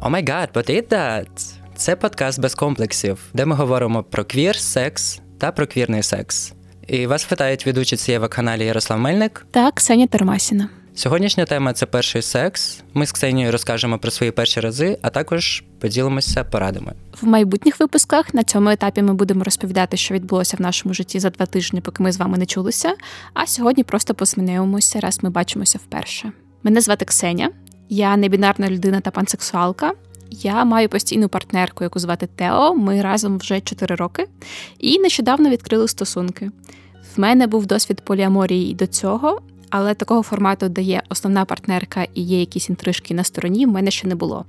Oh my god, what that? Це подкаст без комплексів, де ми говоримо про квір, секс та про квірний секс. І вас питають ведучі цього каналу Ярослав Мельник та Ксенія Термасіна. Сьогоднішня тема це перший секс. Ми з Ксенією розкажемо про свої перші рази, а також поділимося порадами. В майбутніх випусках на цьому етапі ми будемо розповідати, що відбулося в нашому житті за два тижні, поки ми з вами не чулися. А сьогодні просто посміняємося, раз ми бачимося вперше. Мене звати Ксеня, я небінарна людина та пансексуалка. Я маю постійну партнерку, яку звати Тео. Ми разом вже 4 роки, і нещодавно відкрили стосунки. В мене був досвід поліаморії до цього, але такого формату, де є основна партнерка і є якісь інтрижки на стороні, в мене ще не було.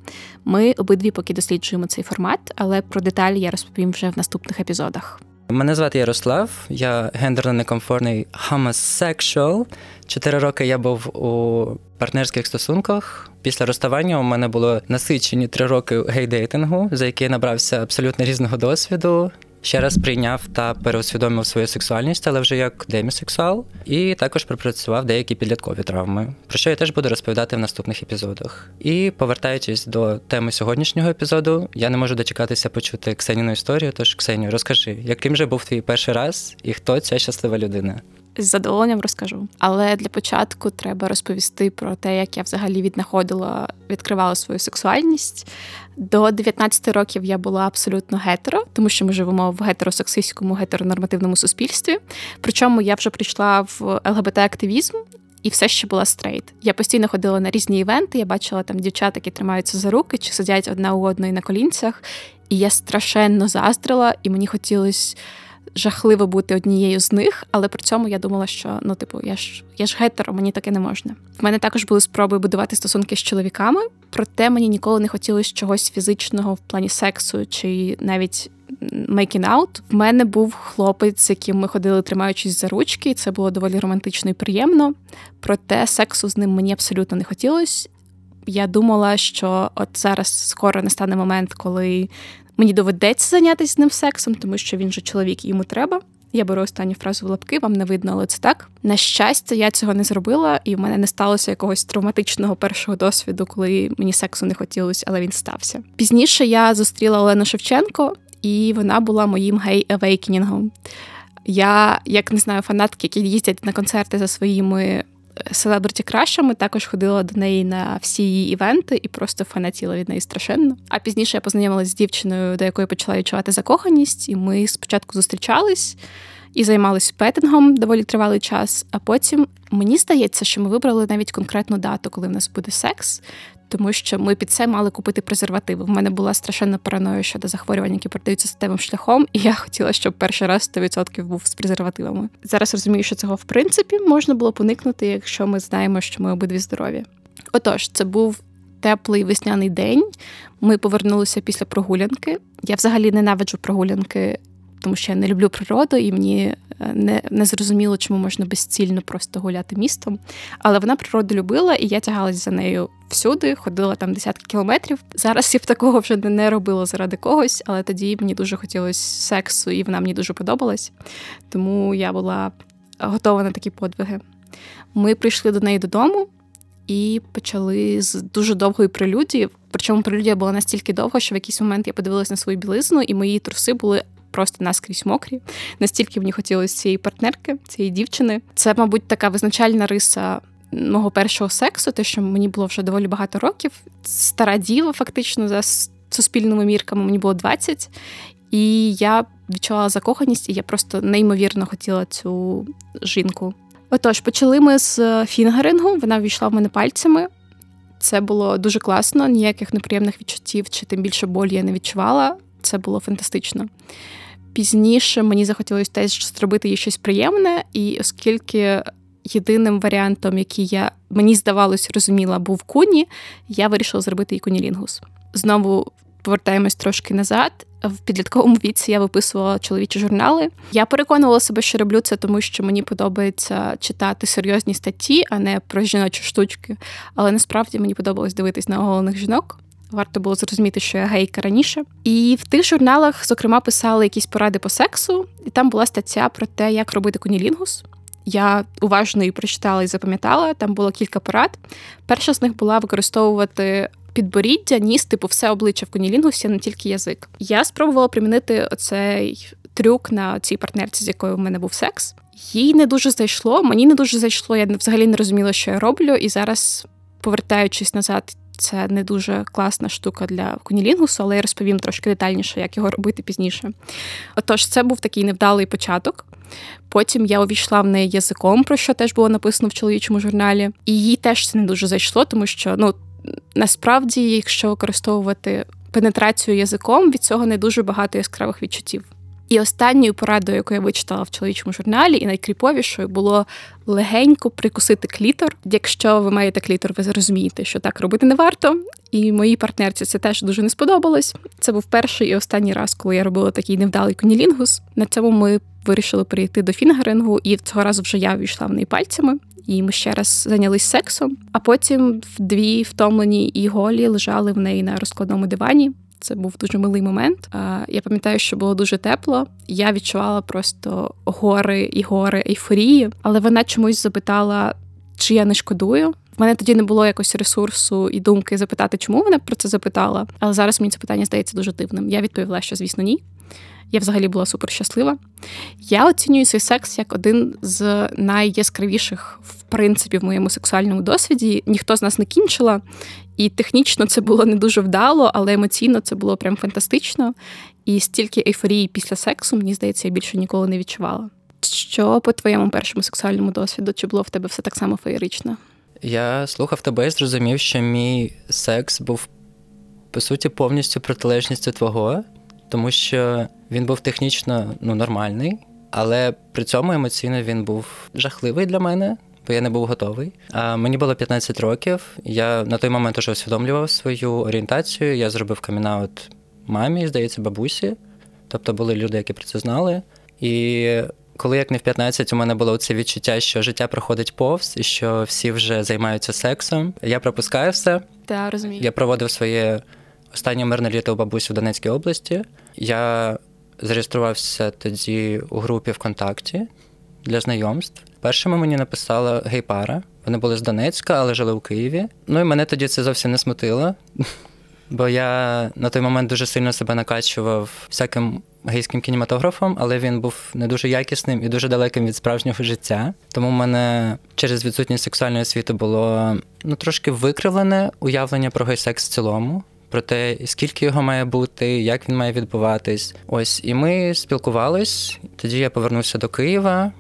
Ми обидві поки досліджуємо цей формат, але про деталі я розповім вже в наступних епізодах. Мене звати Ярослав, я гендерно некомфортний homosexual. Чотири роки я був у партнерських стосунках. Після розставання у мене було насичені три роки гейдейтингу, за які я набрався абсолютно різного досвіду ще раз прийняв та переусвідомив свою сексуальність, але вже як демісексуал, і також пропрацював деякі підліткові травми, про що я теж буду розповідати в наступних епізодах. І повертаючись до теми сьогоднішнього епізоду, я не можу дочекатися почути Ксеніну історію. Тож, Ксенію, розкажи, яким же був твій перший раз і хто ця щаслива людина? З задоволенням розкажу. Але для початку треба розповісти про те, як я взагалі віднаходила, відкривала свою сексуальність. До 19 років я була абсолютно гетеро, тому що ми живемо в гетеросексистському гетеронормативному суспільстві. Причому я вже прийшла в ЛГБТ-активізм. І все ще була straight. Я постійно ходила на різні івенти. Я бачила там дівчат, які тримаються за руки чи сидять одна у одної на колінцях. І я страшенно заздрила, і мені хотілося жахливо бути однією з них, але при цьому я думала, що ну, типу, я ж я ж гетеро, мені таке не можна. В мене також були спроби будувати стосунки з чоловіками, проте мені ніколи не хотілося чогось фізичного в плані сексу чи навіть making out. В мене був хлопець, з яким ми ходили, тримаючись за ручки, і це було доволі романтично і приємно. Проте сексу з ним мені абсолютно не хотілося. Я думала, що от зараз скоро настане момент, коли Мені доведеться зайнятися з ним сексом, тому що він же чоловік і йому треба. Я беру останню фразу в лапки, вам не видно, але це так. На щастя, я цього не зробила, і в мене не сталося якогось травматичного першого досвіду, коли мені сексу не хотілося, але він стався. Пізніше я зустріла Олену Шевченко, і вона була моїм гей-авейкенінгом. Я, як не знаю, фанатки, які їздять на концерти за своїми селебриті кращами, також ходила до неї на всі її івенти і просто фанатіла від неї страшенно. А пізніше я познайомилася з дівчиною, до якої почала відчувати закоханість, і ми спочатку зустрічались. І займалися петингом доволі тривалий час. А потім мені здається, що ми вибрали навіть конкретну дату, коли в нас буде секс, тому що ми під це мали купити презервативи. В мене була страшенна параноя щодо захворювань, які передаються статевим шляхом, і я хотіла, щоб перший раз 100% був з презервативами. Зараз розумію, що цього в принципі можна було поникнути, якщо ми знаємо, що ми обидві здорові. Отож, це був. Теплий весняний день. Ми повернулися після прогулянки. Я взагалі ненавиджу прогулянки тому що я не люблю природу, і мені е, не не зрозуміло, чому можна безцільно просто гуляти містом. Але вона природу любила, і я тягалась за нею всюди, ходила там десятки кілометрів. Зараз я б такого вже не робила заради когось, але тоді мені дуже хотілося сексу, і вона мені дуже подобалась. Тому я була готова на такі подвиги. Ми прийшли до неї додому. І почали з дуже довгої прелюдії. Причому прелюдія була настільки довга, що в якийсь момент я подивилась на свою білизну, і мої труси були просто наскрізь мокрі. Настільки мені хотілося цієї партнерки, цієї дівчини. Це, мабуть, така визначальна риса. Мого першого сексу, те, що мені було вже доволі багато років. Стара діва, фактично, за суспільними мірками, мені було 20. І я відчувала закоханість, і я просто неймовірно хотіла цю жінку. Отож, почали ми з фінгерингу, вона ввійшла в мене пальцями. Це було дуже класно, ніяких неприємних відчуттів чи тим більше болі я не відчувала. Це було фантастично. Пізніше мені захотілося теж зробити їй щось приємне, і оскільки єдиним варіантом, який я мені здавалось, розуміла, був куні, я вирішила зробити їй кунілінгус. Знову повертаємось трошки назад. В підлітковому віці я виписувала чоловічі журнали. Я переконувала себе, що роблю це, тому що мені подобається читати серйозні статті, а не про жіночі штучки. Але насправді мені подобалось дивитись на оголених жінок. Варто було зрозуміти, що я гейка раніше. І в тих журналах, зокрема, писали якісь поради по сексу, і там була стаття про те, як робити кунілінгус. Я уважно її прочитала і запам'ятала. Там було кілька порад. Перша з них була використовувати підборіддя, ніс, типу, все обличчя в кунілінгусі, не тільки язик. Я спробувала примінити оцей трюк на цій партнерці, з якою в мене був секс. Їй не дуже зайшло, мені не дуже зайшло. Я взагалі не розуміла, що я роблю, і зараз, повертаючись назад, це не дуже класна штука для кунілінгусу, але я розповім трошки детальніше, як його робити пізніше. Отож, це був такий невдалий початок. Потім я увійшла в неї язиком, про що теж було написано в чоловічому журналі, і їй теж це не дуже зайшло, тому що ну насправді, якщо використовувати пенетрацію язиком, від цього не дуже багато яскравих відчуттів. І останньою порадою, яку я вичитала в чоловічому журналі, і найкріповішою було легенько прикусити клітор. Якщо ви маєте клітор, ви зрозумієте, що так робити не варто. І моїй партнерці це теж дуже не сподобалось. Це був перший і останній раз, коли я робила такий невдалий конілінгус. На цьому ми вирішили перейти до фінгерингу, і цього разу вже я війшла в неї пальцями. І ми ще раз зайнялись сексом, а потім в дві втомлені і голі лежали в неї на розкладному дивані. Це був дуже милий момент. Я пам'ятаю, що було дуже тепло. Я відчувала просто гори і гори ейфорії, але вона чомусь запитала, чи я не шкодую. В мене тоді не було якось ресурсу і думки запитати, чому вона про це запитала. Але зараз мені це питання здається дуже дивним. Я відповіла, що звісно ні. Я взагалі була супер щаслива. Я оцінюю цей секс як один з найяскравіших, в принципі, в моєму сексуальному досвіді. Ніхто з нас не кінчила, і технічно це було не дуже вдало, але емоційно це було прям фантастично. І стільки ейфорії після сексу, мені здається, я більше ніколи не відчувала. Що по твоєму першому сексуальному досвіду? Чи було в тебе все так само феєрично? Я слухав тебе і зрозумів, що мій секс був по суті повністю протилежністю твого тому що він був технічно ну, нормальний, але при цьому емоційно він був жахливий для мене, бо я не був готовий. А мені було 15 років. Я на той момент уже усвідомлював свою орієнтацію. Я зробив камінаут мамі, здається, бабусі. Тобто були люди, які про це знали. І коли як не в 15 у мене було це відчуття, що життя проходить повз, і що всі вже займаються сексом, я пропускаю все. Та, розумію. Я проводив своє Останнє мирне літо у бабусі в Донецькій області. Я зареєструвався тоді у групі ВКонтакті для знайомств. Першими мені написала гей-пара. Вони були з Донецька, але жили у Києві. Ну і мене тоді це зовсім не смутило, бо я на той момент дуже сильно себе накачував всяким гейським кінематографом, але він був не дуже якісним і дуже далеким від справжнього життя. Тому в мене через відсутність сексуальної освіти було ну трошки викривлене уявлення про гей-секс в цілому про те, скільки його має бути, як він має відбуватись. Ось і ми спілкувались. Тоді я повернувся до Києва.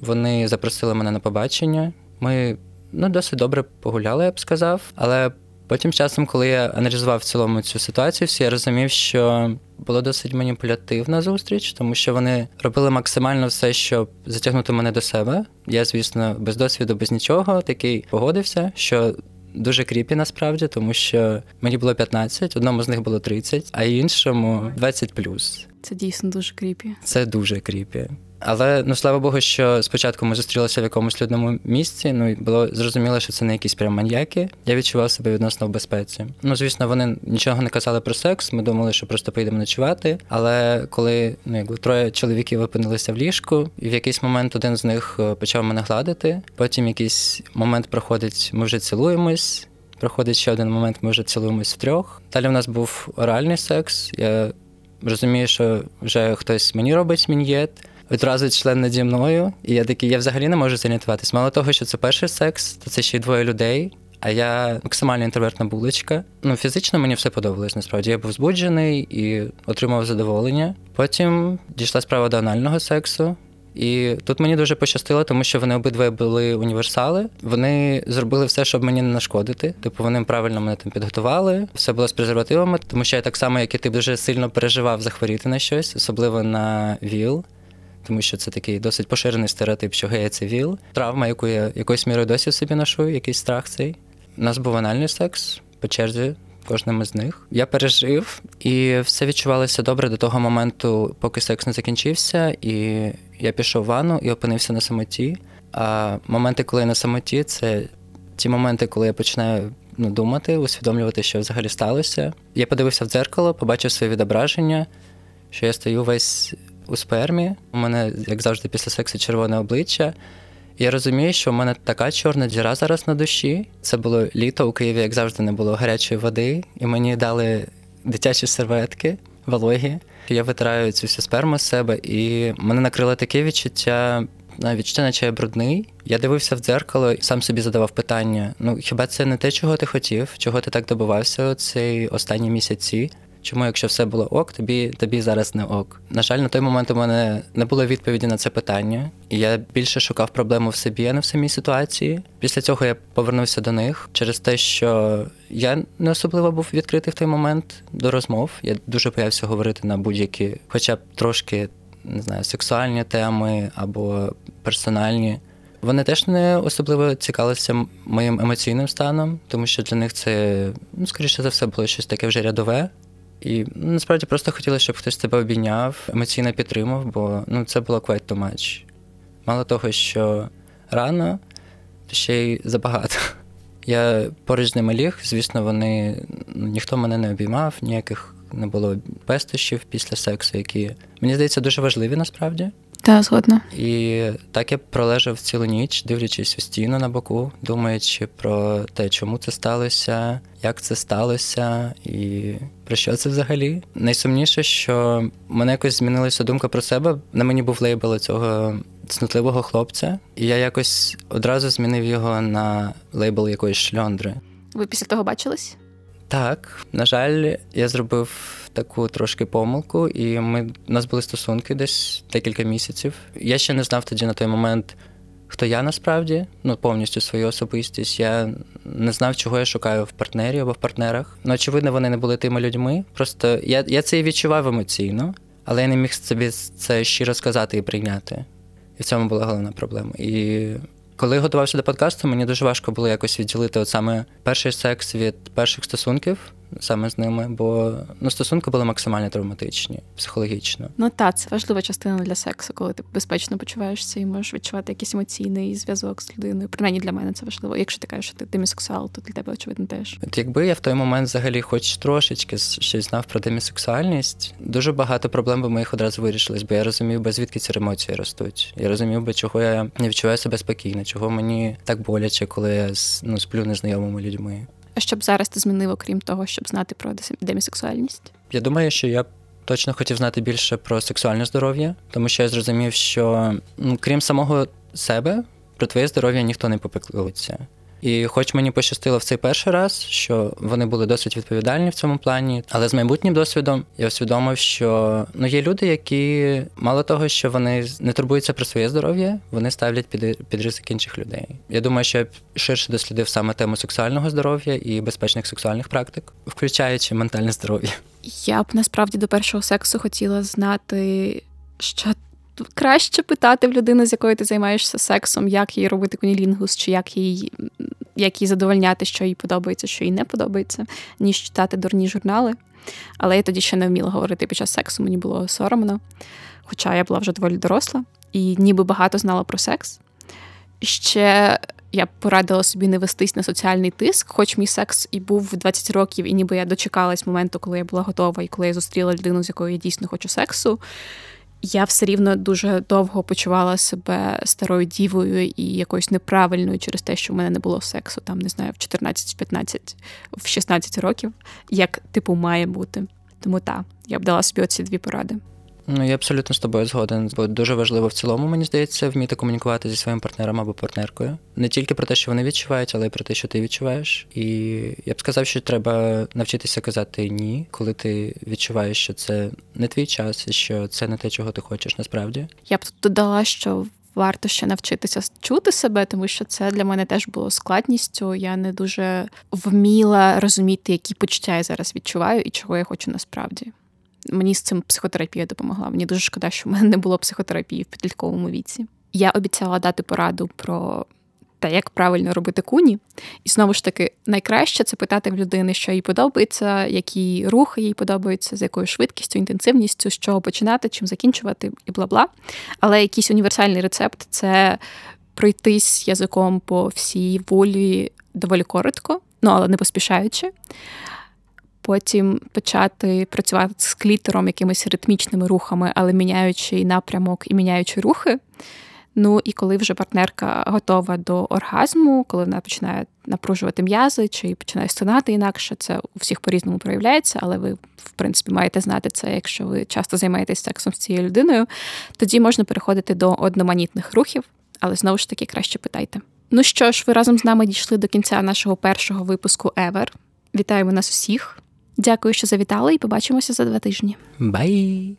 Вони запросили мене на побачення. Ми ну досить добре погуляли, я б сказав. Але потім, часом, коли я аналізував в цілому цю ситуацію, всі я розумів, що було досить маніпулятивна зустріч, тому що вони робили максимально все, щоб затягнути мене до себе. Я, звісно, без досвіду, без нічого, такий погодився, що дуже кріпі насправді, тому що мені було 15, одному з них було 30, а іншому 20 Це дійсно дуже кріпі. Це дуже кріпі. Але ну слава Богу, що спочатку ми зустрілися в якомусь людному місці. Ну і було зрозуміло, що це не якісь прям маньяки. Я відчував себе відносно в безпеці. Ну звісно, вони нічого не казали про секс. Ми думали, що просто поїдемо ночувати. Але коли ну якби троє чоловіків опинилися в ліжку, і в якийсь момент один з них е, почав мене гладити. Потім якийсь момент проходить, ми вже цілуємось. Проходить ще один момент, ми вже цілуємось втрьох. Далі в нас був оральний секс. Я розумію, що вже хтось мені робить мін'єт відразу член наді мною, і я такий, я взагалі не можу занятуватись. Мало того, що це перший секс, то це ще й двоє людей. А я максимально інтровертна булочка. Ну, фізично мені все подобалось. Насправді я був збуджений і отримав задоволення. Потім дійшла справа до анального сексу. І тут мені дуже пощастило, тому що вони обидва були універсали. Вони зробили все, щоб мені не нашкодити. Типу вони правильно мене там підготували, все було з презервативами, тому що я так само, як і ти дуже сильно переживав захворіти на щось, особливо на ВІЛ тому що це такий досить поширений стереотип, що гея це ВІЛ. Травма, яку я якоюсь мірою досі собі ношу, якийсь страх цей. У нас був анальний секс по черзі. Кожним із них я пережив, і все відчувалося добре до того моменту, поки секс не закінчився, і я пішов в ванну і опинився на самоті. А моменти, коли я на самоті, це ті моменти, коли я починаю ну, думати, усвідомлювати, що взагалі сталося. Я подивився в дзеркало, побачив своє відображення, що я стою весь у спермі. У мене, як завжди, після сексу червоне обличчя. Я розумію, що в мене така чорна діра зараз на душі. Це було літо у Києві, як завжди, не було гарячої води, і мені дали дитячі серветки, вологі. Я витираю цю всю сперму з себе, і мене накрило таке відчуття. Відчуття, наче я брудний. Я дивився в дзеркало і сам собі задавав питання: ну хіба це не те, чого ти хотів, чого ти так добивався ці останні місяці? Чому, якщо все було ок, тобі тобі зараз не ок? На жаль, на той момент у мене не було відповіді на це питання, і я більше шукав проблему в собі, а не в самій ситуації. Після цього я повернувся до них через те, що я не особливо був відкритий в той момент до розмов. Я дуже боявся говорити на будь-які, хоча б трошки не знаю, сексуальні теми або персональні. Вони теж не особливо цікавилися моїм емоційним станом, тому що для них це, ну, скоріше за все, було щось таке вже рядове. І ну, насправді просто хотілося, щоб хтось тебе обійняв, емоційно підтримав, бо ну, це було quite too much. Мало того, що рано, то ще й забагато. Я поруч з ними ліг, звісно, вони ну, ніхто мене не обіймав, ніяких не було пестощів після сексу, які мені здається дуже важливі насправді. Та, згодна. І так я пролежав цілу ніч, дивлячись у стіну на боку, думаючи про те, чому це сталося, як це сталося, і про що це взагалі. Найсумніше, що в мене якось змінилася думка про себе. На мені був лейбл цього цнутливого хлопця, і я якось одразу змінив його на лейбл якоїсь шльондри. Ви після того бачились? Так, на жаль, я зробив таку трошки помилку, і ми у нас були стосунки десь декілька місяців. Я ще не знав тоді на той момент, хто я насправді, ну повністю свою особистість. Я не знав, чого я шукаю в партнері або в партнерах. Ну, очевидно, вони не були тими людьми. Просто я я це і відчував емоційно, але я не міг собі це щиро сказати і прийняти. І в цьому була головна проблема. І коли готувався до подкасту, мені дуже важко було якось відділити от саме перший секс від перших стосунків саме з ними, бо ну, стосунки були максимально травматичні, психологічно. Ну так, це важлива частина для сексу, коли ти безпечно почуваєшся і можеш відчувати якийсь емоційний зв'язок з людиною. Принаймні для мене це важливо. Якщо ти кажеш, що ти демісексуал, то для тебе очевидно теж. От якби я в той момент взагалі, хоч трошечки щось знав про демісексуальність, дуже багато проблем би моїх одразу вирішились, бо я розумів би, звідки ці емоції ростуть. Я розумів би, чого я не відчуваю себе спокійно, чого мені так боляче, коли я ну, сплю незнайомими людьми. А що б зараз ти змінив, окрім того, щоб знати про демісексуальність? Я думаю, що я точно хотів знати більше про сексуальне здоров'я, тому що я зрозумів, що ну, крім самого себе, про твоє здоров'я ніхто не попеклується. І хоч мені пощастило в цей перший раз, що вони були досить відповідальні в цьому плані, але з майбутнім досвідом я усвідомив, що ну є люди, які мало того, що вони не турбуються про своє здоров'я, вони ставлять під під ризик інших людей. Я думаю, що я ширше дослідив саме тему сексуального здоров'я і безпечних сексуальних практик, включаючи ментальне здоров'я. Я б насправді до першого сексу хотіла знати, що краще питати в людини, з якою ти займаєшся сексом, як їй робити кунілінгус, чи як їй як їй задовольняти, що їй подобається, що їй не подобається, ніж читати дурні журнали. Але я тоді ще не вміла говорити під час сексу, мені було соромно. Хоча я була вже доволі доросла і ніби багато знала про секс. Ще я порадила собі не вестись на соціальний тиск, хоч мій секс і був в 20 років, і ніби я дочекалась моменту, коли я була готова і коли я зустріла людину, з якою я дійсно хочу сексу я все рівно дуже довго почувала себе старою дівою і якоюсь неправильною через те, що в мене не було сексу, там не знаю, в 14, в 15, в 16 років, як типу має бути. Тому так, я б дала собі оці дві поради. Ну, я абсолютно з тобою згоден, бо дуже важливо в цілому, мені здається, вміти комунікувати зі своїм партнером або партнеркою. Не тільки про те, що вони відчувають, але й про те, що ти відчуваєш. І я б сказав, що треба навчитися казати ні, коли ти відчуваєш, що це не твій час, і що це не те, чого ти хочеш насправді. Я б тут додала, що. Варто ще навчитися чути себе, тому що це для мене теж було складністю. Я не дуже вміла розуміти, які почуття я зараз відчуваю і чого я хочу насправді. Мені з цим психотерапія допомогла. Мені дуже шкода, що в мене не було психотерапії в підлітковому віці. Я обіцяла дати пораду про те, як правильно робити куні. І знову ж таки, найкраще це питати в людини, що їй подобається, які рухи їй подобаються, з якою швидкістю, інтенсивністю, з чого починати, чим закінчувати, і бла бла. Але якийсь універсальний рецепт це пройтись язиком по всій волі доволі коротко, ну але не поспішаючи потім почати працювати з клітером якимись ритмічними рухами, але міняючи напрямок і міняючи рухи. Ну і коли вже партнерка готова до оргазму, коли вона починає напружувати м'язи чи починає стонати інакше, це у всіх по-різному проявляється, але ви, в принципі, маєте знати це, якщо ви часто займаєтесь сексом з цією людиною, тоді можна переходити до одноманітних рухів, але знову ж таки краще питайте. Ну що ж, ви разом з нами дійшли до кінця нашого першого випуску Ever. Вітаємо нас усіх. Дякую, що завітали, і побачимося за два тижні. Бай!